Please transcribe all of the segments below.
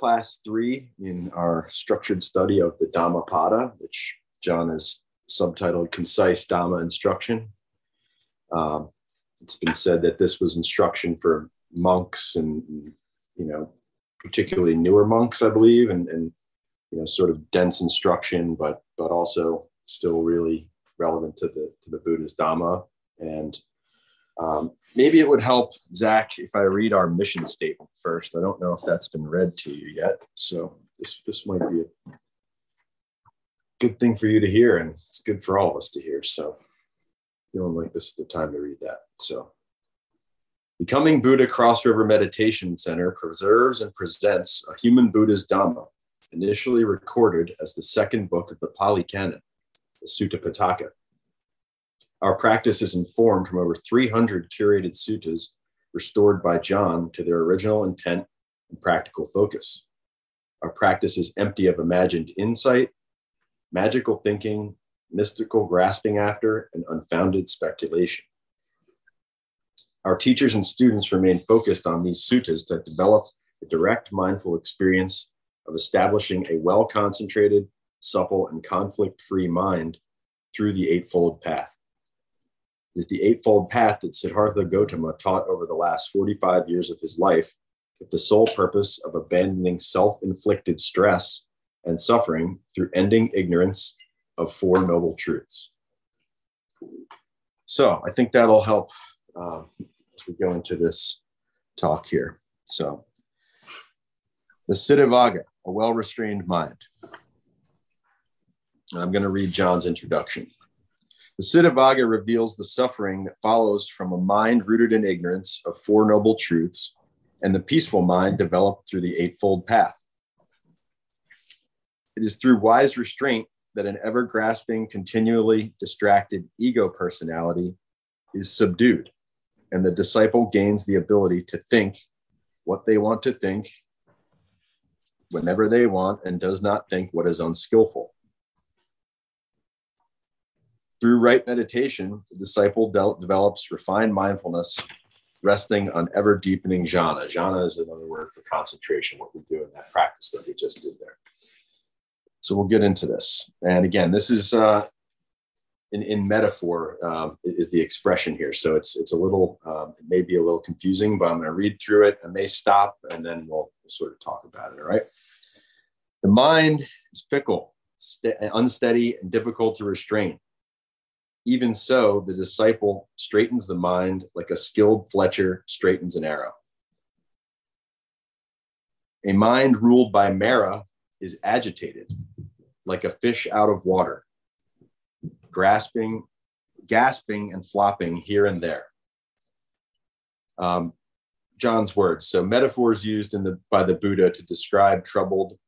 class three in our structured study of the Dhammapada, which John has subtitled Concise Dhamma Instruction. Um, it's been said that this was instruction for monks and, you know, particularly newer monks, I believe, and, and you know, sort of dense instruction, but but also still really relevant to the to the Buddha's Dhamma. And um, maybe it would help, Zach, if I read our mission statement first. I don't know if that's been read to you yet. So this, this might be a good thing for you to hear, and it's good for all of us to hear. So feeling like this is the time to read that. So Becoming Buddha Cross River Meditation Center preserves and presents a human Buddha's Dhamma, initially recorded as the second book of the Pali Canon, the Sutta Pitaka. Our practice is informed from over 300 curated suttas restored by John to their original intent and practical focus. Our practice is empty of imagined insight, magical thinking, mystical grasping after, and unfounded speculation. Our teachers and students remain focused on these suttas that develop a direct mindful experience of establishing a well concentrated, supple, and conflict free mind through the Eightfold Path is the Eightfold Path that Siddhartha Gautama taught over the last 45 years of his life with the sole purpose of abandoning self inflicted stress and suffering through ending ignorance of Four Noble Truths. So I think that'll help uh, as we go into this talk here. So, the Cittavagga, a well restrained mind. And I'm going to read John's introduction. The Cittavagga reveals the suffering that follows from a mind rooted in ignorance of Four Noble Truths and the peaceful mind developed through the Eightfold Path. It is through wise restraint that an ever grasping, continually distracted ego personality is subdued, and the disciple gains the ability to think what they want to think whenever they want and does not think what is unskillful. Through right meditation, the disciple de- develops refined mindfulness, resting on ever deepening jhana. Jhana is another word for concentration, what we do in that practice that we just did there. So we'll get into this. And again, this is uh, in, in metaphor um, is the expression here. So it's it's a little um, it may be a little confusing, but I'm going to read through it. I may stop and then we'll, sort of talk about it. All right. The mind is fickle, st- unsteady, and difficult to restrain. Even so, the disciple straightens the mind like a skilled fletcher straightens an arrow. A mind ruled by Mara is agitated, like a fish out of water, grasping, gasping, and flopping here and there. Um, John's words. So metaphors used in the by the Buddha to describe troubled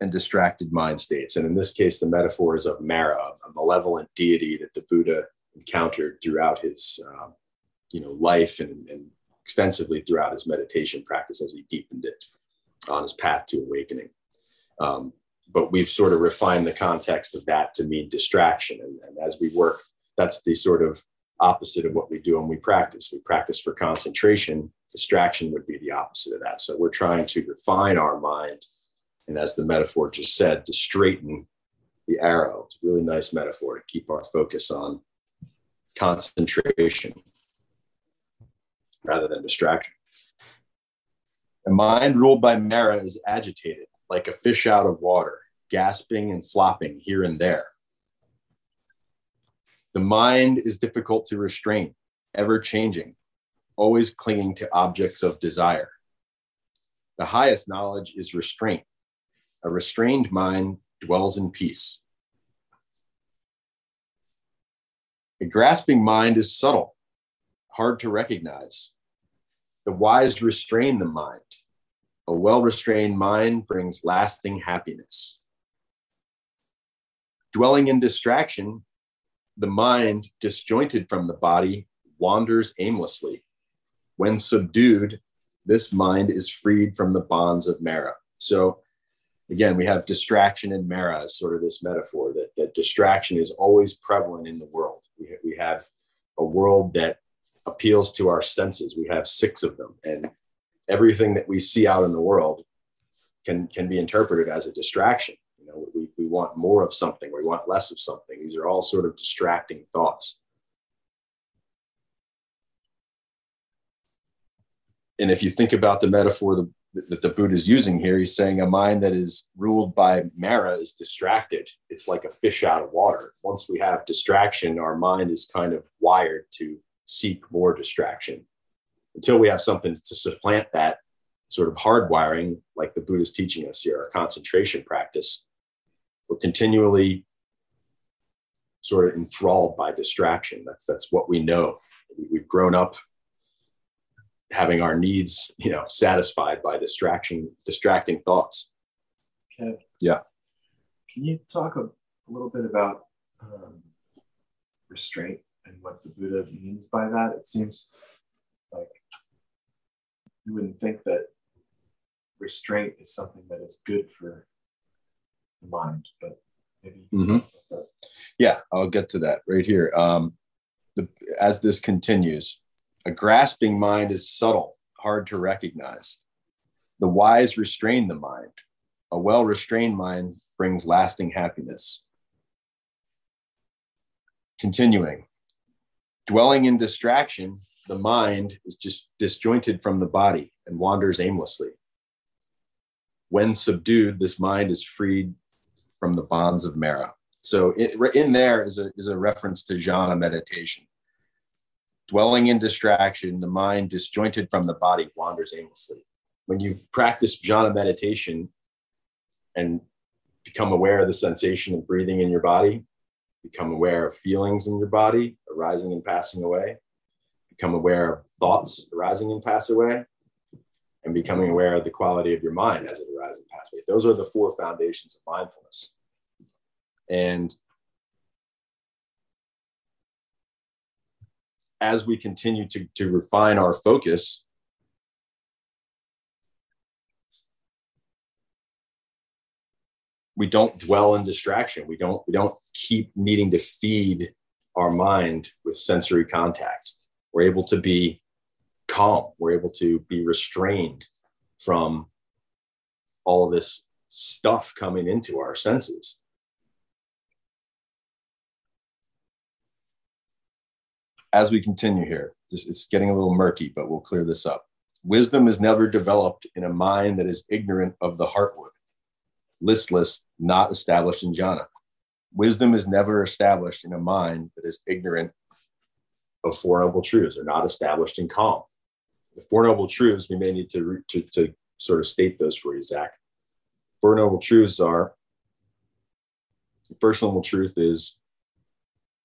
and distracted mind states. And in this case, the metaphor is of Mara, a malevolent deity that the Buddha encountered throughout his, uh, you know, life and, and, extensively throughout his meditation practice as he deepened it on his path to awakening. Um, but we've sort of refined the context of that to mean distraction. And, and as we work, that's the sort of opposite of what we do when we practice. We practice for concentration. Distraction would be the opposite of that. So we're trying to refine our mind and as the metaphor just said, to straighten the arrow. It's a really nice metaphor to keep our focus on concentration rather than distraction. A mind ruled by Mara is agitated, like a fish out of water, gasping and flopping here and there. The mind is difficult to restrain, ever changing, always clinging to objects of desire. The highest knowledge is restraint, a restrained mind dwells in peace. A grasping mind is subtle, hard to recognize. The wise restrain the mind, A well restrained mind brings lasting happiness. Dwelling in distraction, the mind, disjointed from the body, wanders aimlessly. When subdued, this mind is freed from the bonds of Mara. So, again, we have distraction and Mara as sort of this metaphor that, that distraction is always prevalent in the world. We, we have a world that appeals to our senses. We have six of them, and everything that we see out in the world can can be interpreted as a distraction. You know, we, we want more of something, we want less of something. These are all sort of distracting thoughts. And if you think about the metaphor that, that the Buddha is using here, he's saying a mind that is ruled by Mara is distracted. It's like a fish out of water. Once we have distraction, our mind is kind of wired to seek more distraction until we have something to supplant that sort of hardwiring, like the Buddha is teaching us here, our concentration practice. We're continually sort of enthralled by distraction. That's that's what we know. We've grown up having our needs, you know, satisfied by distraction, distracting thoughts. Kev, Yeah. can you talk a, a little bit about um, restraint and what the Buddha means by that? It seems like you wouldn't think that restraint is something that is good for the mind, but maybe. you can Mhm. talk about that. Yeah, I'll get to that right here. Um, the, as this continues, a grasping mind is subtle, hard to recognize. The wise restrain the mind. A well restrained mind brings lasting happiness. Continuing, dwelling in distraction, the mind is just disjointed from the body and wanders aimlessly. When subdued, this mind is freed from the bonds of Mara. So in there is a, is a reference to jhana meditation. Dwelling in distraction, the mind disjointed from the body wanders aimlessly. When you practice jhana meditation and become aware of the sensation of breathing in your body, become aware of feelings in your body arising and passing away, become aware of thoughts arising and pass away, and becoming aware of the quality of your mind as it arises and passes away. Those are the four foundations of mindfulness. And as we continue to, to refine our focus, we don't dwell in distraction. We don't, we don't keep needing to feed our mind with sensory contact. We're able to be calm. We're able to be restrained from all this stuff coming into our senses. As we continue here, it's getting a little murky, but we'll clear this up. Wisdom is never developed in a mind that is ignorant of the heartwood, listless, not established in jhana. Wisdom is never established in a mind that is ignorant of Four Noble Truths or not established in calm. The Four Noble Truths, we may need to, to, to sort of state those for you, Zach. Four Noble Truths are the first noble truth is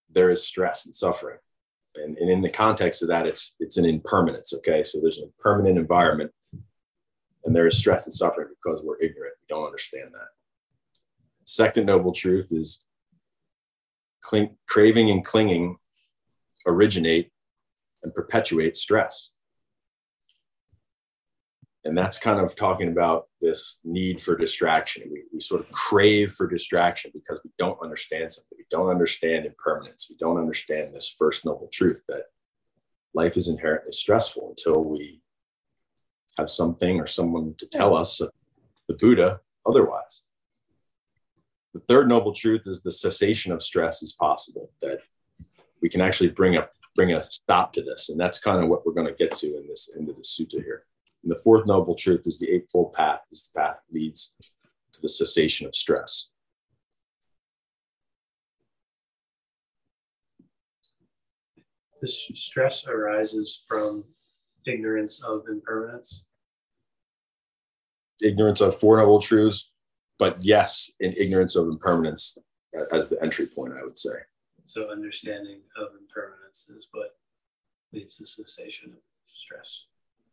there is stress and suffering and, and in the context of that it's it's an impermanence okay? So there's an impermanent environment and there is stress and suffering because we're ignorant. We don't understand that. Second noble truth is cling, craving and clinging originate and perpetuate stress and that's kind of talking about this need for distraction. We, we sort of crave for distraction because we don't understand something. We don't understand impermanence. We don't understand this first noble truth that life is inherently stressful until we have something or someone to tell us the buddha otherwise. The third noble truth is the cessation of stress is possible that we can actually bring a bring a stop to this. And that's kind of what we're going to get to in this into the sutta here and the fourth noble truth is the Eightfold Path. This path leads to the cessation of stress. This stress arises from ignorance of impermanence. Ignorance of Four Noble Truths, but yes, in ignorance of impermanence as the entry point, I would say. So understanding of impermanence is what leads to cessation of stress.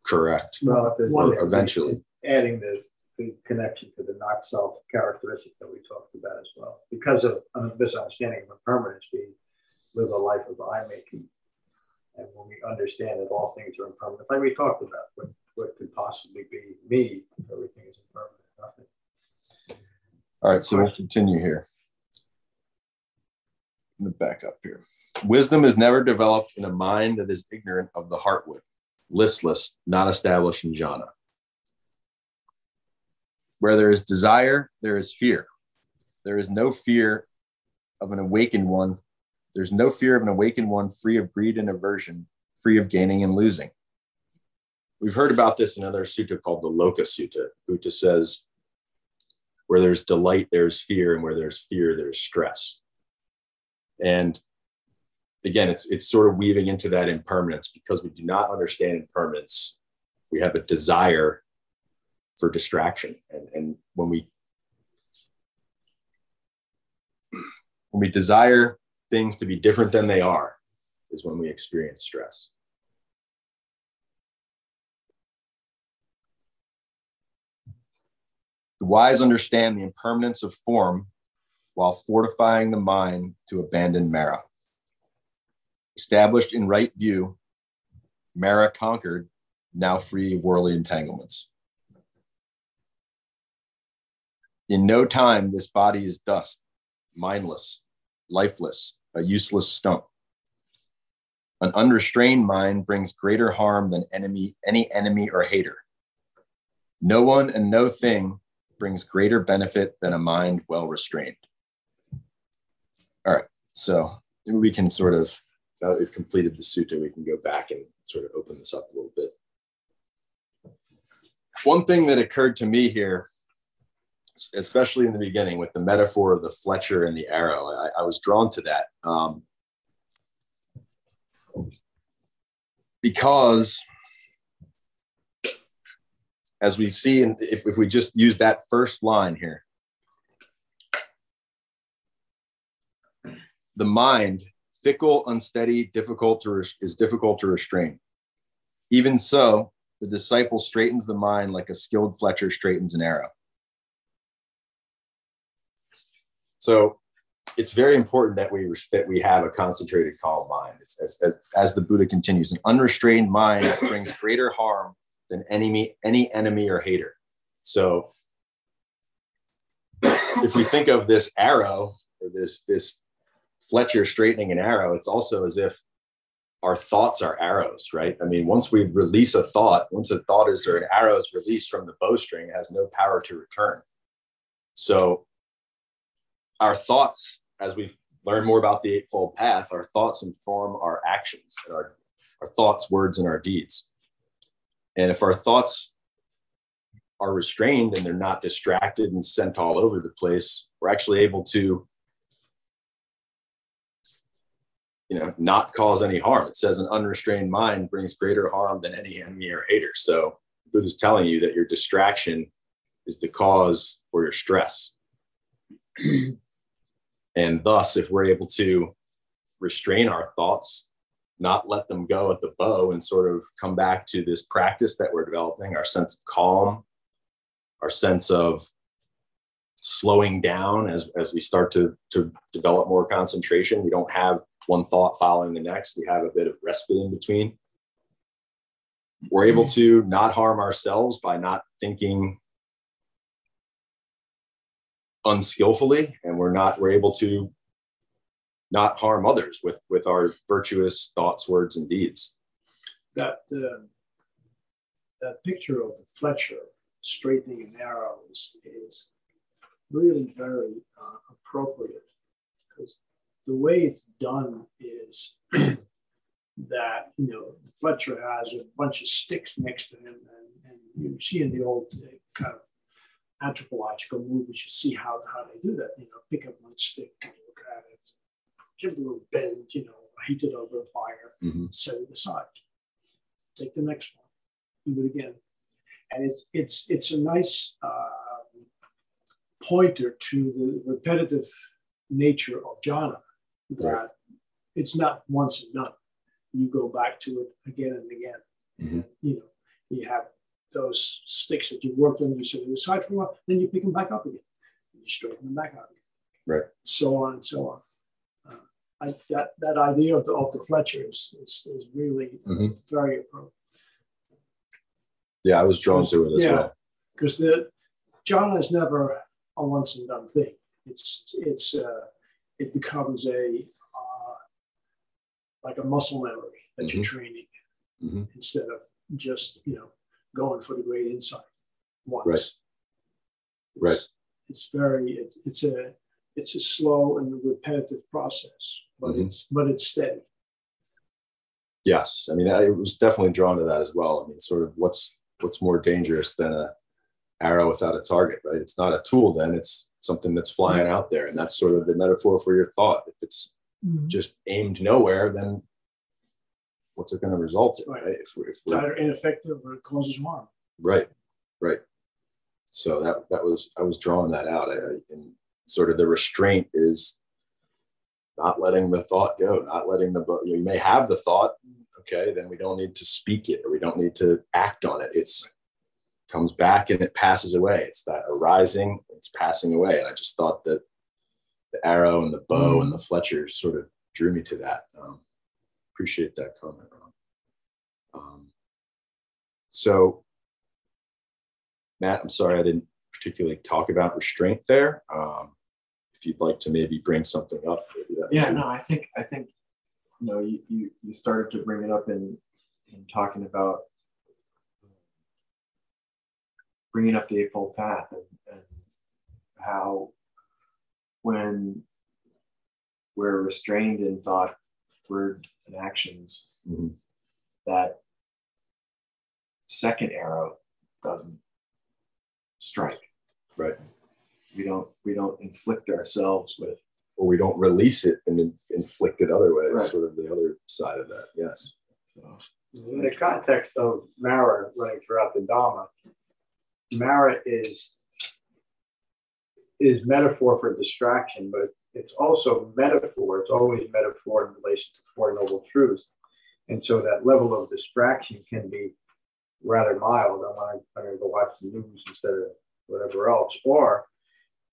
Correct. Well, if there's Or eventually. adding the, the connection to the not self characteristic that we talked about as well. Because of a misunderstanding of impermanence, we live a life of I making. And when we understand that all things are impermanent, like we talked about, what, what could possibly be me if everything is impermanent? Nothing. All right, so we'll continue here. Let me back up here. Wisdom is never developed in a mind that is ignorant of the heartwood, listless, not established in jhana. Where there is desire, there is fear. There is no fear of an awakened one. There's no fear of an awakened one free of greed and aversion, free of gaining and losing. We've heard about this in another sutta called the Loka Sutta. Buddha says, where there's delight, there's fear, and where there's fear, there's stress. And again, it's it's sort of weaving into that impermanence because we do not understand impermanence. We have a desire for distraction, and and when we when we desire things to be different than they are, is when we experience stress. The wise understand the impermanence of form while fortifying the mind to abandon Mara. Established in right view, Mara conquered, now free of worldly entanglements. In no time, this body is dust, mindless, lifeless, a useless stump. An unrestrained mind brings greater harm than enemy, any enemy or hater. No one and no thing brings greater benefit than a mind well restrained. All right, so we can sort of, now that we've completed the sutta, we can go back and sort of open this up a little bit. One thing that occurred to me here, especially in the beginning with the metaphor of the Fletcher and the arrow, I, I was drawn to that. Um, because as we see, in, if, if we just use that first line here, the mind, fickle, unsteady, difficult to is difficult to restrain. Even so, the disciple straightens the mind like a skilled Fletcher straightens an arrow. So it's very important that we that we have a concentrated, calm mind. As, as, as the Buddha continues, an unrestrained mind brings greater harm than enemy, any enemy or hater. So if we think of this arrow or this, this Fletcher straightening an arrow, it's also as if our thoughts are arrows, right? I mean, once we release a thought, once a thought is or an arrow is released from the bowstring, it has no power to return. So our thoughts, as we learn more about the Eightfold Path, our thoughts inform our actions and our, our thoughts, words, and our deeds. And if our thoughts are restrained and they're not distracted and sent all over the place, we're actually able to, you know, not cause any harm. It says an unrestrained mind brings greater harm than any enemy or hater. So Buddha's telling you that your distraction is the cause for your stress. and thus, if we're able to restrain our thoughts not let them go at the bow and sort of come back to this practice that we're developing our sense of calm our sense of slowing down as, as we start to, to develop more concentration we don't have one thought following the next. We have a bit of respite in between. We're able to not harm ourselves by not thinking unskillfully and we're not we're able to not harm others with with our virtuous thoughts, words, and deeds. That uh, that picture of the Fletcher straightening an arrow is, is really very uh, appropriate because the way it's done is that you know the Fletcher has a bunch of sticks next to him, and, and you see in the old uh, kind of anthropological movies, you see how, how they do that. You know, pick up one stick and look at it, give it a little bend, you know, heat it over a fire, mm-hmm. set it aside. Take the next one, do it again. And it's it's it's a nice uh, pointer to the repetitive nature of jhana that right. it's not once and done. You go back to it again and again. Mm-hmm. You know, you have those sticks that you worked on, you set them aside for a while, then you pick them back up again. You straighten them back out again. Right. So on and so on. Uh, I, that, that idea of the, of the Fletcher is, is, is really Mhm. very appropriate. Yeah, I was drawn to it as Yeah. well. because the jhana is never a once and done thing. It's it's uh, it becomes a uh, like a muscle memory that you're training Mhm. instead of just you know going for the great insight once. Right. Right. It's, it's very it's, it's a it's a slow and repetitive process, but Mhm. it's but it's steady. Yes, I mean, I was definitely drawn to that as well. I mean, sort of what's what's more dangerous than a arrow without a target, right? It's not a tool, then it's something that's flying out there, and that's sort of the metaphor for your thought. If it's mm-hmm. just aimed nowhere, then what's it going to result in, Right. right? If we're, if It's we're either ineffective or it causes harm. Right, right. So that that was I was drawing that out. I, I- and sort of the restraint is not letting the thought go, not letting the you, know, you may have the thought, okay, then we don't need to speak it or we don't need to act on it. It's comes back and it passes away. It's that arising, it's passing away. And I just thought that the arrow and the bow and the Fletcher sort of drew me to that. Um, appreciate that comment, Ron. Um, so Matt, I'm sorry I didn't particularly talk about restraint there. Um, if you'd like to maybe bring something up, Yeah, no, I think I think you know you you, you started to bring it up in in talking about bringing up the eightfold path and, and how when we're restrained in thought, word, and actions, Mhm. that second arrow doesn't strike. Right. We don't we don't inflict ourselves with or we don't release it and inflict it other ways. Right. sort of the other side of that. Yes. so, In the context of Mara running throughout the Dharma, Mara is is metaphor for distraction, but it's also metaphor. It's always metaphor in relation to Four Noble Truths. And so that level of distraction can be rather mild. I'm going to, I'm going to go watch the news instead of whatever else. Or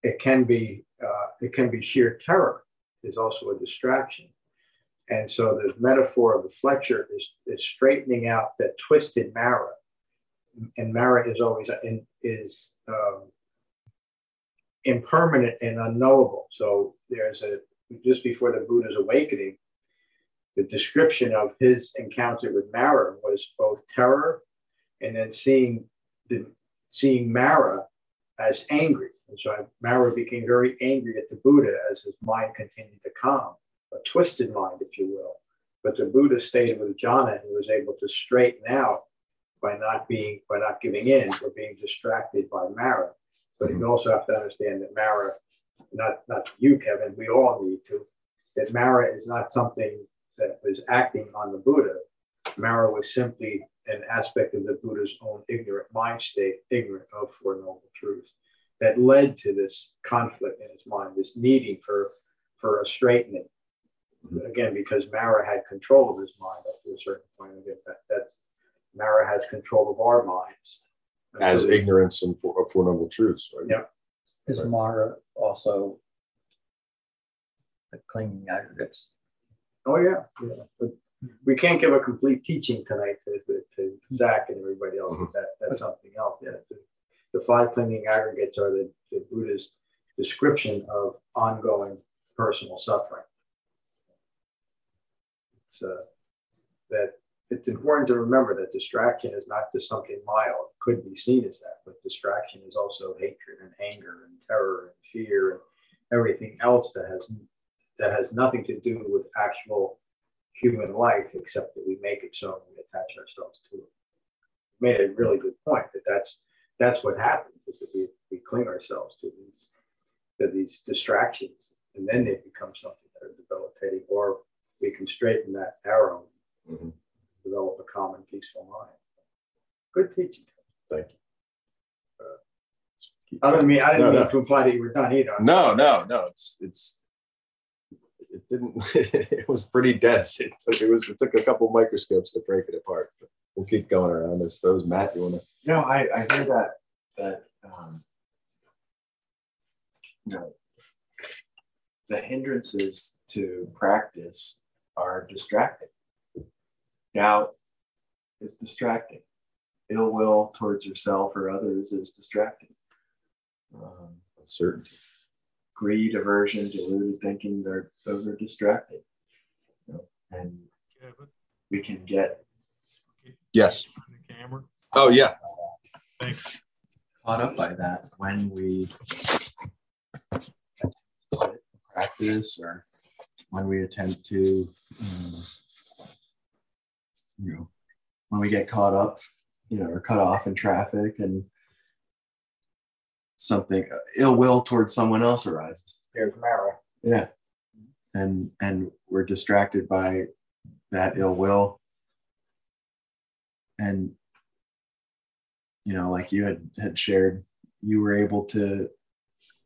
it can be uh, it can be sheer terror is also a distraction. And so the metaphor of the Fletcher is, is straightening out that twisted Mara. And Mara is always in, is um, impermanent and unknowable. So there's a just before the Buddha's awakening, the description of his encounter with Mara was both terror and then seeing the seeing Mara as angry. And so Mara became very angry at the Buddha as his mind continued to calm, a twisted mind, if you will. But the Buddha stayed with jhana and was able to straighten out by not being by not giving in or being distracted by Mara. But you mm-hmm. also have to understand that Mara, not not you, Kevin, we all need to, that Mara is not something that was acting on the Buddha. Mara was simply an aspect of the Buddha's own ignorant mind state, ignorant of Four Noble Truths, that led to this conflict in his mind, this needing for, for a straightening. Mm-hmm. Again, because Mara had control of his mind up to a certain point. Again, that, that Mara has control of our minds. And As so ignorance and four, four noble truths. Right? Yeah. Is Mara also the clinging aggregates? Oh, yeah. yeah. But we can't give a complete teaching tonight to, to, to Zach and everybody else. Mhm. That, that's something else. Yeah. The, the five clinging aggregates are the, the Buddha's description of ongoing personal suffering. It's uh, that it's important to remember that distraction is not just something mild. It could be seen as that, but distraction is also hatred and anger and terror and fear and everything else that has that has nothing to do with actual human life, except that we make it so and we attach ourselves to it. Made a really good point that that's that's what happens is that we, we cling ourselves to these to these distractions, and then they become something that are debilitating, or we can straighten that arrow, Mhm. Develop a calm and peaceful mind. Good teaching. Thank you. I don't mean I didn't No, mean no. to imply that you were done either. No, no, no. It's it's it didn't. it was pretty dense. It took it was it took a couple microscopes to break it apart. But we'll keep going around. I suppose Matt, you want to? No, I, I hear that that um, you know the hindrances to practice are distracting. Doubt is distracting. Ill will towards yourself or others is distracting. Um, Uncertainty. greed, aversion, deluded thinking, they're, those are distracting. You know, and we can get Yes. Camera. Oh yeah. Thanks. caught up by that when we sit, practice or when we attempt to, um, you know, when we get caught up, you know, or cut off in traffic and something uh, ill will towards someone else arises. There's Mara. Yeah. And and we're distracted by that ill will. And you know, like you had had shared, you were able to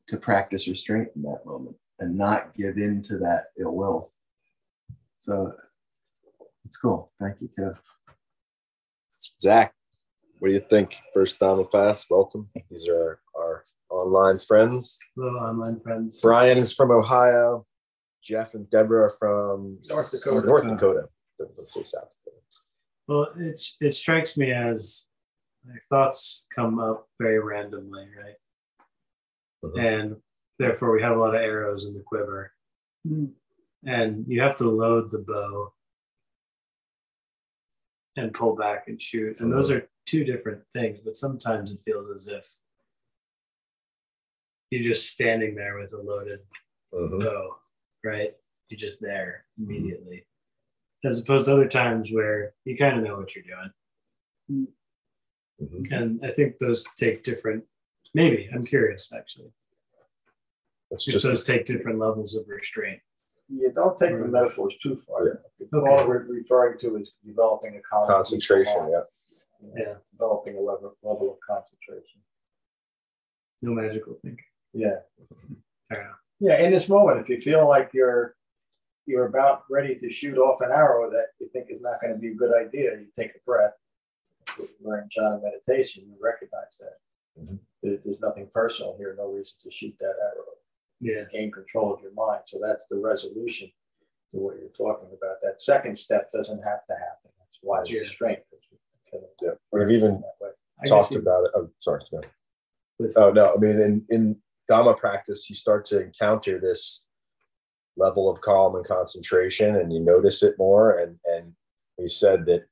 to practice restraint in that moment and not give in to that ill will. So it's cool. Thank you, Kev. Zach, what do you think? First Dharma class, welcome. These are our, our online friends. Hello, online friends. Brian is from Ohio. Jeff and Deborah are from North Dakota. North Dakota. Let's say South Dakota. Well, it's it strikes me as my thoughts come up very randomly, right? Mhm. And therefore, we have a lot of arrows in the quiver, and you have to load the bow and pull back and shoot. And those are two different things, but sometimes it feels as if you're just standing there with a loaded Mhm. go, right? You're just there immediately. As opposed to other times where you kind of know what you're doing. Mhm. And I think those take different, maybe, I'm curious actually, just those take different levels of restraint. You don't take the metaphors too far. Yeah. Because All we're referring to is developing a con- concentration. Yeah. Yeah. Developing a level, level of concentration. No magical thinking. Yeah. Fair enough. Yeah, in this moment, if you feel like you're you're about ready to shoot off an arrow that you think is not going to be a good idea, you take a breath. We're in jhana meditation, you recognize that. Mhm. There's nothing personal here, no reason to shoot that arrow. Yeah. Gain control of your mind. So that's the resolution to what you're talking about. That second step doesn't have to happen. That's why Yeah. restraint. Yeah. We've even That way. I talked about it. Oh, sorry. sorry. with- Oh no, I mean in in Dhamma practice, you start to encounter this level of calm and concentration, and you notice it more. And and we said that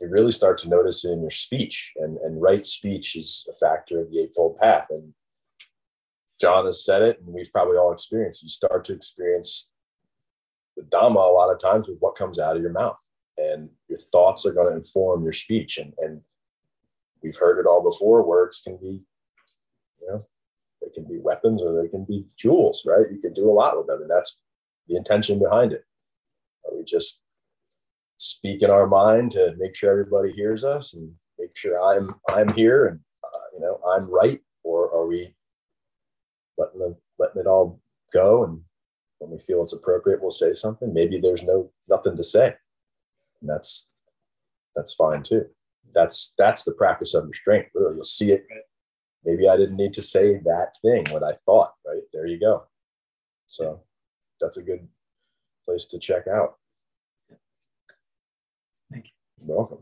you really start to notice it in your speech, and and right speech is a factor of the Eightfold Path. And John has said it, and we've probably all experienced. You start to experience the Dhamma a lot of times with what comes out of your mouth, and your thoughts are going to inform your speech, and and we've heard it all before. Words can be, you know, they can be weapons or they can be jewels, right? You can do a lot with them, and that's the intention behind it. Are we just speak in our mind to make sure everybody hears us and make sure I'm I'm here and uh, you know I'm right, or are we letting them letting it all go and when we feel it's appropriate, we'll say something. Maybe there's no nothing to say, and that's that's fine too that's that's the practice of restraint. Literally, you'll see it. Maybe I didn't need to say that thing, what I thought. Right there, you go. So that's a good place to check out. Thank you. You're welcome.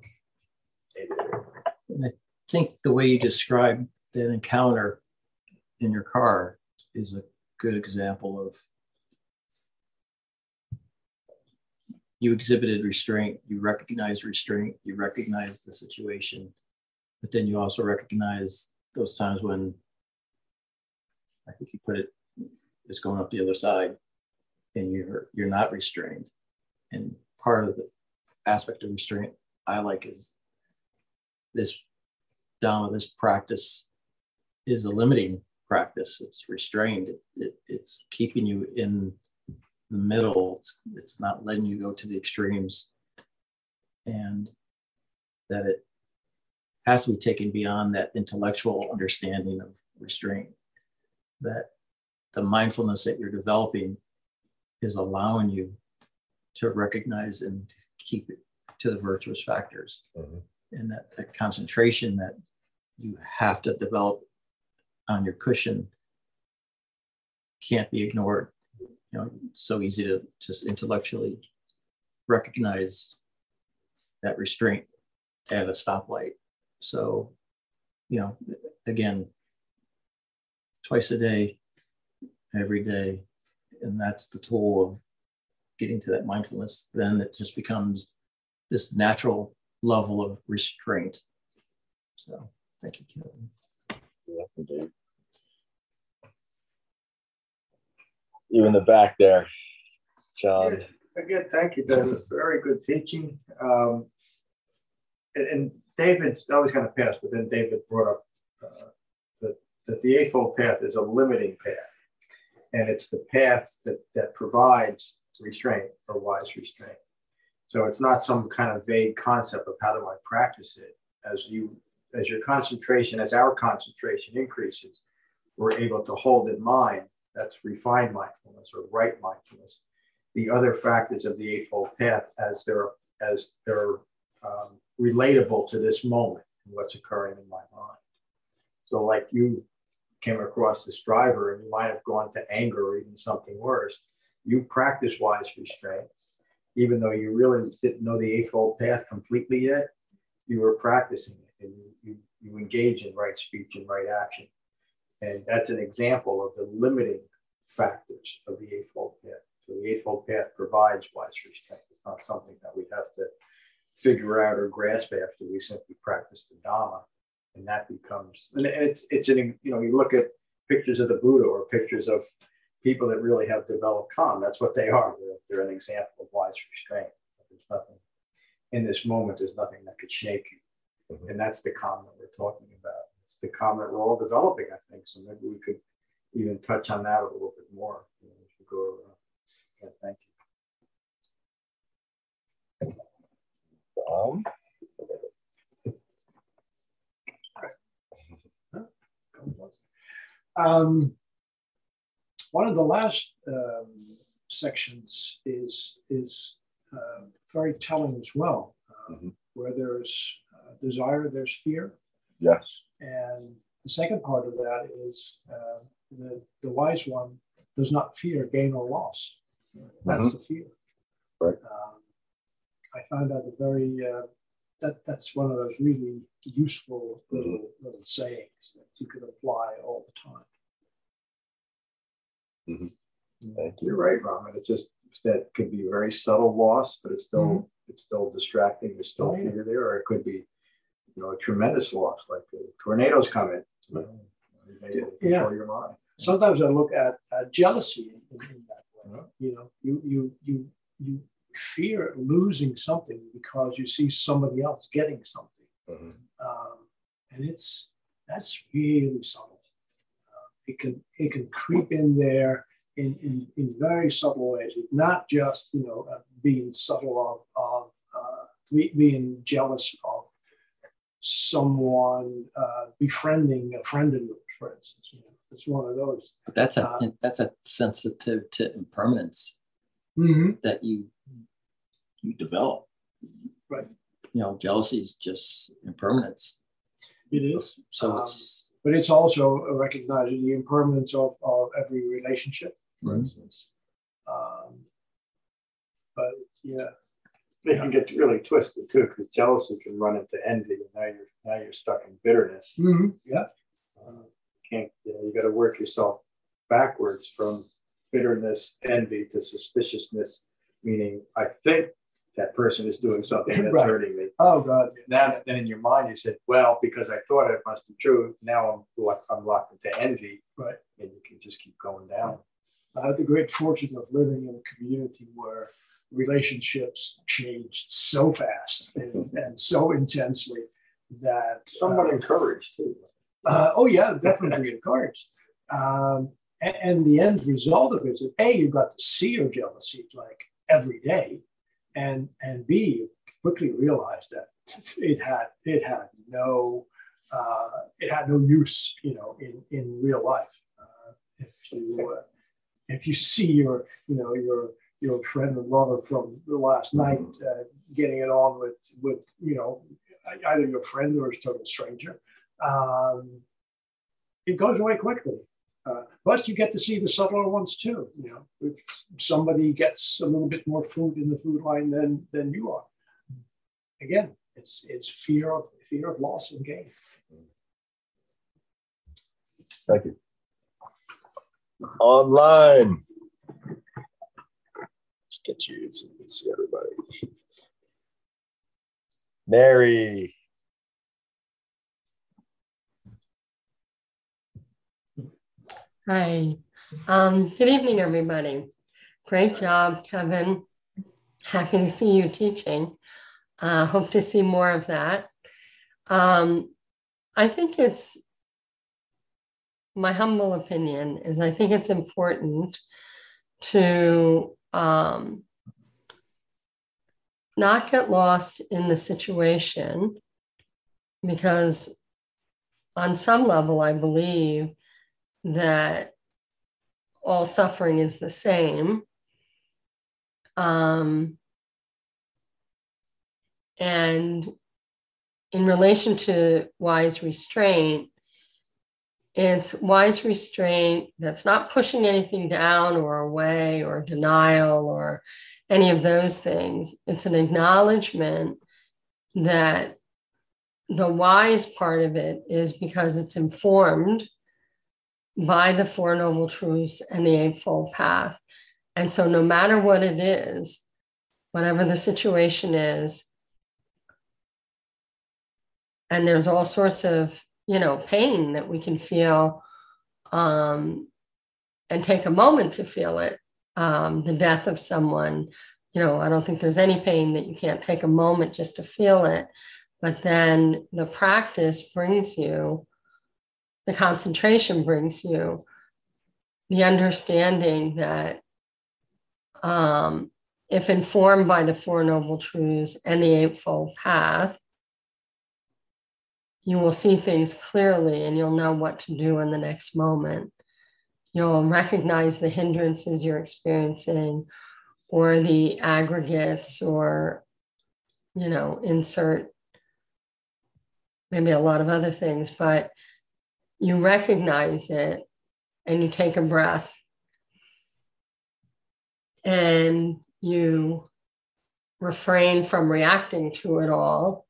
And I think the way you described that encounter in your car is a good example of you exhibited restraint, you recognized restraint, you recognized the situation, but then you also recognize those times when I think you put it, it's going up the other side and you're you're not restrained. And part of the aspect of restraint I like is this Dhamma, this practice is a limiting practice. It's restrained. It, it, it's keeping you in the middle. It's, it's not letting you go to the extremes. And that it has to be taken beyond that intellectual understanding of restraint. That the mindfulness that you're developing is allowing you to recognize and keep it to the virtuous factors Mhm. and that, that concentration that you have to develop on your cushion can't be ignored. You know, so easy to just intellectually recognize that restraint at a stoplight. So, you know, again, twice a day, every day, and that's the tool of getting to that mindfulness. Then it just becomes this natural level of restraint. So, thank you, Kevin. Yeah, indeed. You in the back there, John. Yeah, again, thank you. Ben. Very good teaching. Um, and, and David's always going to pass, but then David brought up uh, that, that the Eightfold Path is a limiting path. And it's the path that, that provides restraint or wise restraint. So it's not some kind of vague concept of how do I practice it. As you, as your concentration, as our concentration increases, we're able to hold in mind that's refined mindfulness or right mindfulness. The other factors of the Eightfold Path as they're as they're um, relatable to this moment and what's occurring in my mind. So, like you came across this driver and you might have gone to anger or even something worse. You practice wise restraint, even though you really didn't know the Eightfold Path completely yet. You were practicing it and you, you, you engage in right speech and right action. And that's an example of the limiting factors of the Eightfold Path. So the Eightfold Path provides wise restraint. It's not something that we have to figure out or grasp after we simply practice the Dhamma. And that becomes, and it's, it's an, you know, you look at pictures of the Buddha or pictures of people that really have developed calm. That's what they are. They're, they're an example of wise restraint. There's nothing in this moment, there's nothing that could shake you. Mm-hmm. And that's the calm that we're talking about the comment we're all developing, I think. So maybe we could even touch on that a little bit more you know, as we go around. Yeah, thank Um, Um, one of the last um, sections is is uh, very telling as well. Uh, Mhm. Where there's uh, desire, there's fear, yes. and the second part of that is uh, the, the wise one does not fear gain or loss. That's the fear. Right. Um, I found that a very, uh, that, that's one of those really useful little, little sayings that you can apply all the time. Thank you. You're right, Raman. It's just that could be a very subtle loss, but it's still it's still distracting. There's still Oh, yeah. fear there, or it could be, you know, a tremendous loss, like the tornadoes coming. You know, you're Yeah. mind. Sometimes I look at uh, jealousy in, in, in that way. Yeah. You know, you, you, you, you fear losing something because you see somebody else getting something. Mhm. um, and it's that's really subtle. Uh, it can it can creep in there in, in, in very subtle ways. It's not just you know uh, being subtle of of uh, being jealous of someone uh, befriending a friend of yours, for instance. You know, it's one of those. But that's a Uh, that's a sensitive to impermanence Mm-hmm. that you you develop. Right. You know, jealousy is just impermanence. It is. So Um, it's but it's also recognizing the impermanence of, of every relationship, for Mhm. instance. Um, but yeah, It can get really twisted too, because jealousy can run into envy, and now you're now you're stuck in bitterness. yeah, Uh, can't you know you got to work yourself backwards from bitterness, envy to suspiciousness, meaning I think that person is doing something that's Right. hurting me. Oh God. Now, then in your mind you said, well, because I thought it must be true. Now I'm locked, I'm locked into envy, Right. and you can just keep going down. I had the great fortune of living in a community where relationships changed so fast and, and so intensely that Somewhat uh, encouraged too. uh, oh yeah, definitely encouraged. Um, and, and the end result of it is that a you got to see your jealousy like every day, and and b you quickly realized that it had it had no uh, it had no use, you know, in in real life. Uh, if you uh, if you see your you know your your friend and lover from the last night uh, getting it on with with you know either your friend or a total stranger, um, it goes away quickly. Uh, but you get to see the subtler ones too. You know, if somebody gets a little bit more food in the food line than than you are, again, it's it's fear of fear of loss and gain. Thank you. Online. Get you so you can see everybody. Mary. Hi. Um, good evening, everybody. Great job, Kevin. Happy to see you teaching. Uh, hope to see more of that. Um, I think it's my humble opinion is I think it's important to um, not get lost in the situation because on some level I believe that all suffering is the same. Um, and in relation to wise restraint, it's wise restraint that's not pushing anything down or away or denial or any of those things. It's an acknowledgement that the wise part of it is because it's informed by the Four Noble Truths and the Eightfold Path. And so, no matter what it is, whatever the situation is, and there's all sorts of you know pain that we can feel um, and take a moment to feel it um, the death of someone. You know i don't think there's any pain that you can't take a moment just to feel it but then the practice brings you the concentration brings you the understanding that um, if informed by the four noble truths and the eightfold path you will see things clearly and you'll know what to do in the next moment. You'll recognize the hindrances you're experiencing or the aggregates or, you know, insert maybe a lot of other things, but you recognize it and you take a breath and you refrain from reacting to it all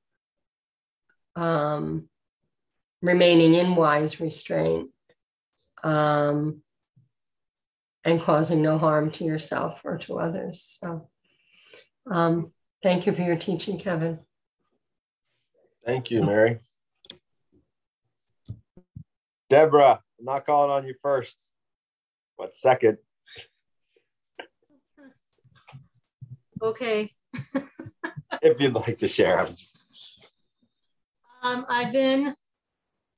um, remaining in wise restraint um, and causing no harm to yourself or to others. So, um, thank you for your teaching, Kevin. Thank you, Mary. Deborah, I'm not calling on you first, but second. Okay. if you'd like to share. I'm just um, I've been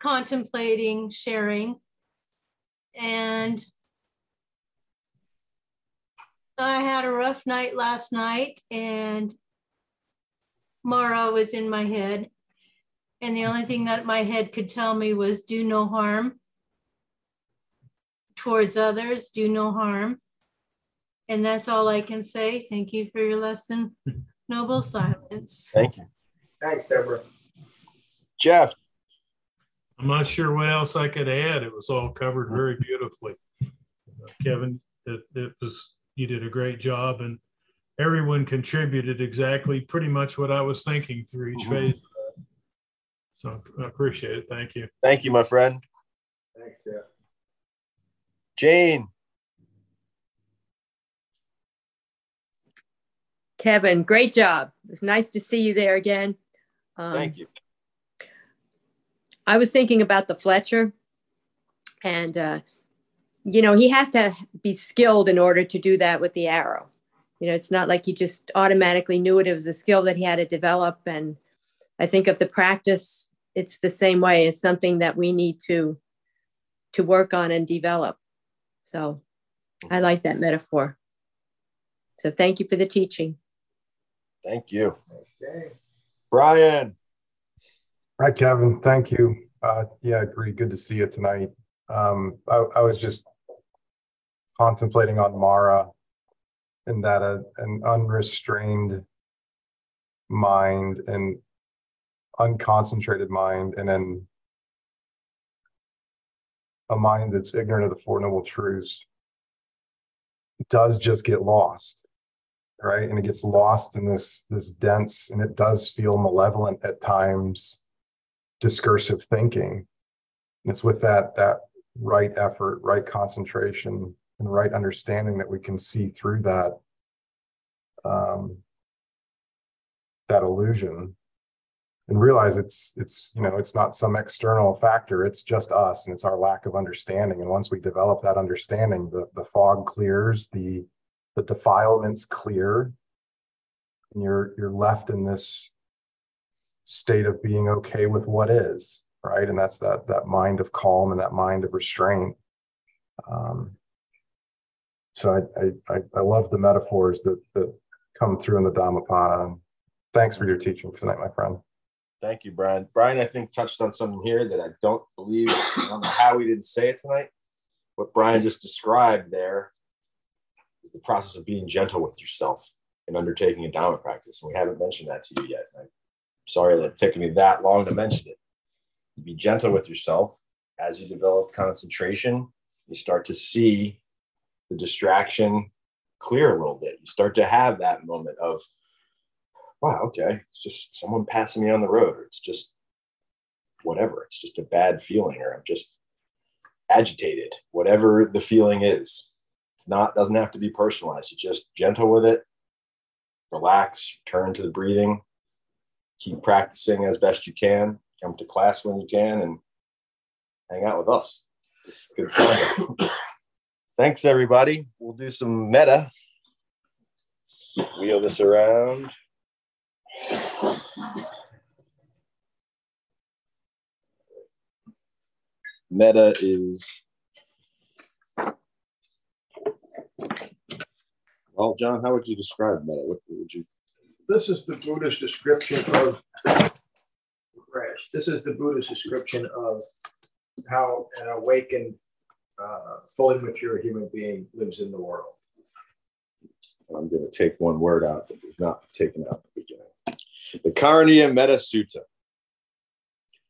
contemplating sharing and I had a rough night last night and Mara was in my head. And the only thing that my head could tell me was do no harm towards others, do no harm. And that's all I can say. Thank you for your lesson. Noble silence. Thank you. Thanks, Deborah. Jeff. I'm not sure what else I could add. It was all covered very beautifully. Uh, Kevin, it, it was you did a great job, and everyone contributed exactly pretty much what I was thinking through each mm-hmm. phase. So I appreciate it. Thank you. Thank you, my friend. Thanks, Jeff. Jane. Kevin, great job. It's nice to see you there again. Um, Thank you. I was thinking about the Fletcher, and uh, you know he has to be skilled in order to do that with the arrow. You know, it's not like he just automatically knew it. It was a skill that he had to develop, and I think of the practice, it's the same way. It's something that we need to to work on and develop. So, I like that metaphor. So, thank you for the teaching. Thank you, okay. Brian. Hi, Kevin. Thank you. Uh, yeah, I agree. Good to see you tonight. Um, I, I, was just contemplating on Mara and that a, an unrestrained mind and unconcentrated mind and then a mind that's ignorant of the Four Noble Truths does just get lost right and it gets lost in this this dense and it does feel malevolent at times discursive thinking. And it's with that that right effort right concentration and right understanding that we can see through that um, that illusion and realize it's it's you know it's not some external factor it's just us and it's our lack of understanding. And once we develop that understanding the the fog clears the the defilements clear and you're you're left in this state of being okay with what is right and that's that that mind of calm and that mind of restraint um, so I, I i love the metaphors that that come through in the dhammapada thanks for your teaching tonight my friend Thank you, Brian. Brian, I think touched on something here that I don't believe, I don't know how we didn't say it tonight. What Brian just described there is the process of being gentle with yourself and undertaking a Dhamma practice. And we haven't mentioned that to you yet. Sorry that it took me that long to mention it. Be gentle with yourself. As you develop concentration, you start to see the distraction clear a little bit. You start to have that moment of, wow, okay, it's just someone passing me on the road, or it's just whatever. It's just a bad feeling, or I'm just agitated, whatever the feeling is. It's not, doesn't have to be personalized. You're just gentle with it, relax, turn to the breathing, keep practicing as best you can, come to class when you can, and hang out with us. It's good fun. Thanks, everybody. We'll do some metta. Wheel this around. Metta is well, John. How would you describe metta? What would you? This is the Buddhist description of. This is the Buddhist description of how an awakened, uh, fully mature human being lives in the world. I'm going to take one word out that was not taken out at the beginning. The Karaniya Metta Sutta.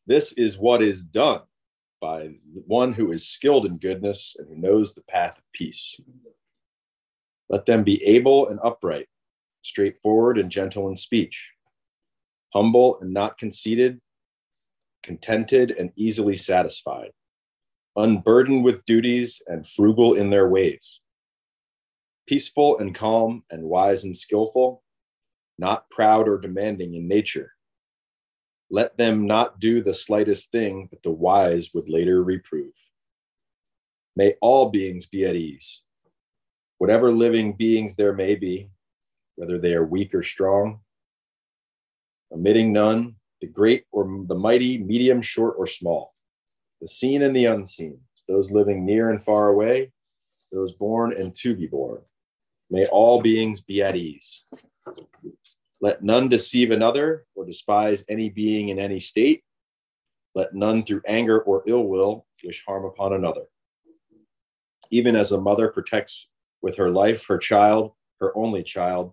This is what is done by one who is skilled in goodness and who knows the path of peace. Let them be able and upright, straightforward and gentle in speech, humble and not conceited, contented and easily satisfied, unburdened with duties and frugal in their ways, peaceful and calm and wise and skillful, not proud or demanding in nature. Let them not do the slightest thing that the wise would later reprove. May all beings be at ease. Whatever living beings there may be, whether they are weak or strong, omitting none, the great or the mighty, medium, short, or small, the seen and the unseen, those living near and far away, those born and to be born. May all beings be at ease. Let none deceive another or despise any being in any state. Let none through anger or ill will wish harm upon another. Even as a mother protects with her life her child, her only child,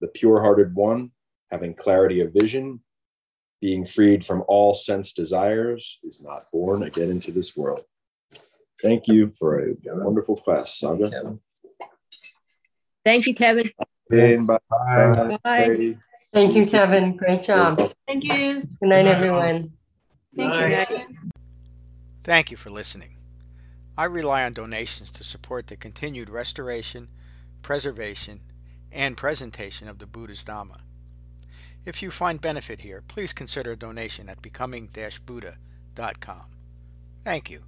the pure hearted one, having clarity of vision, being freed from all sense desires, is not born again into this world. Thank you for a wonderful class, Sandra. Thank you, Kevin. Bye. Bye. Bye. Thank you, Kevin. Great job. Thank you. Good night, everyone. Thanks, everybody. Thank you for listening. I rely on donations to support the continued restoration, preservation, and presentation of the Buddha's Dhamma. If you find benefit here, please consider a donation at becoming-buddha.com. Thank you.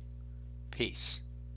Peace.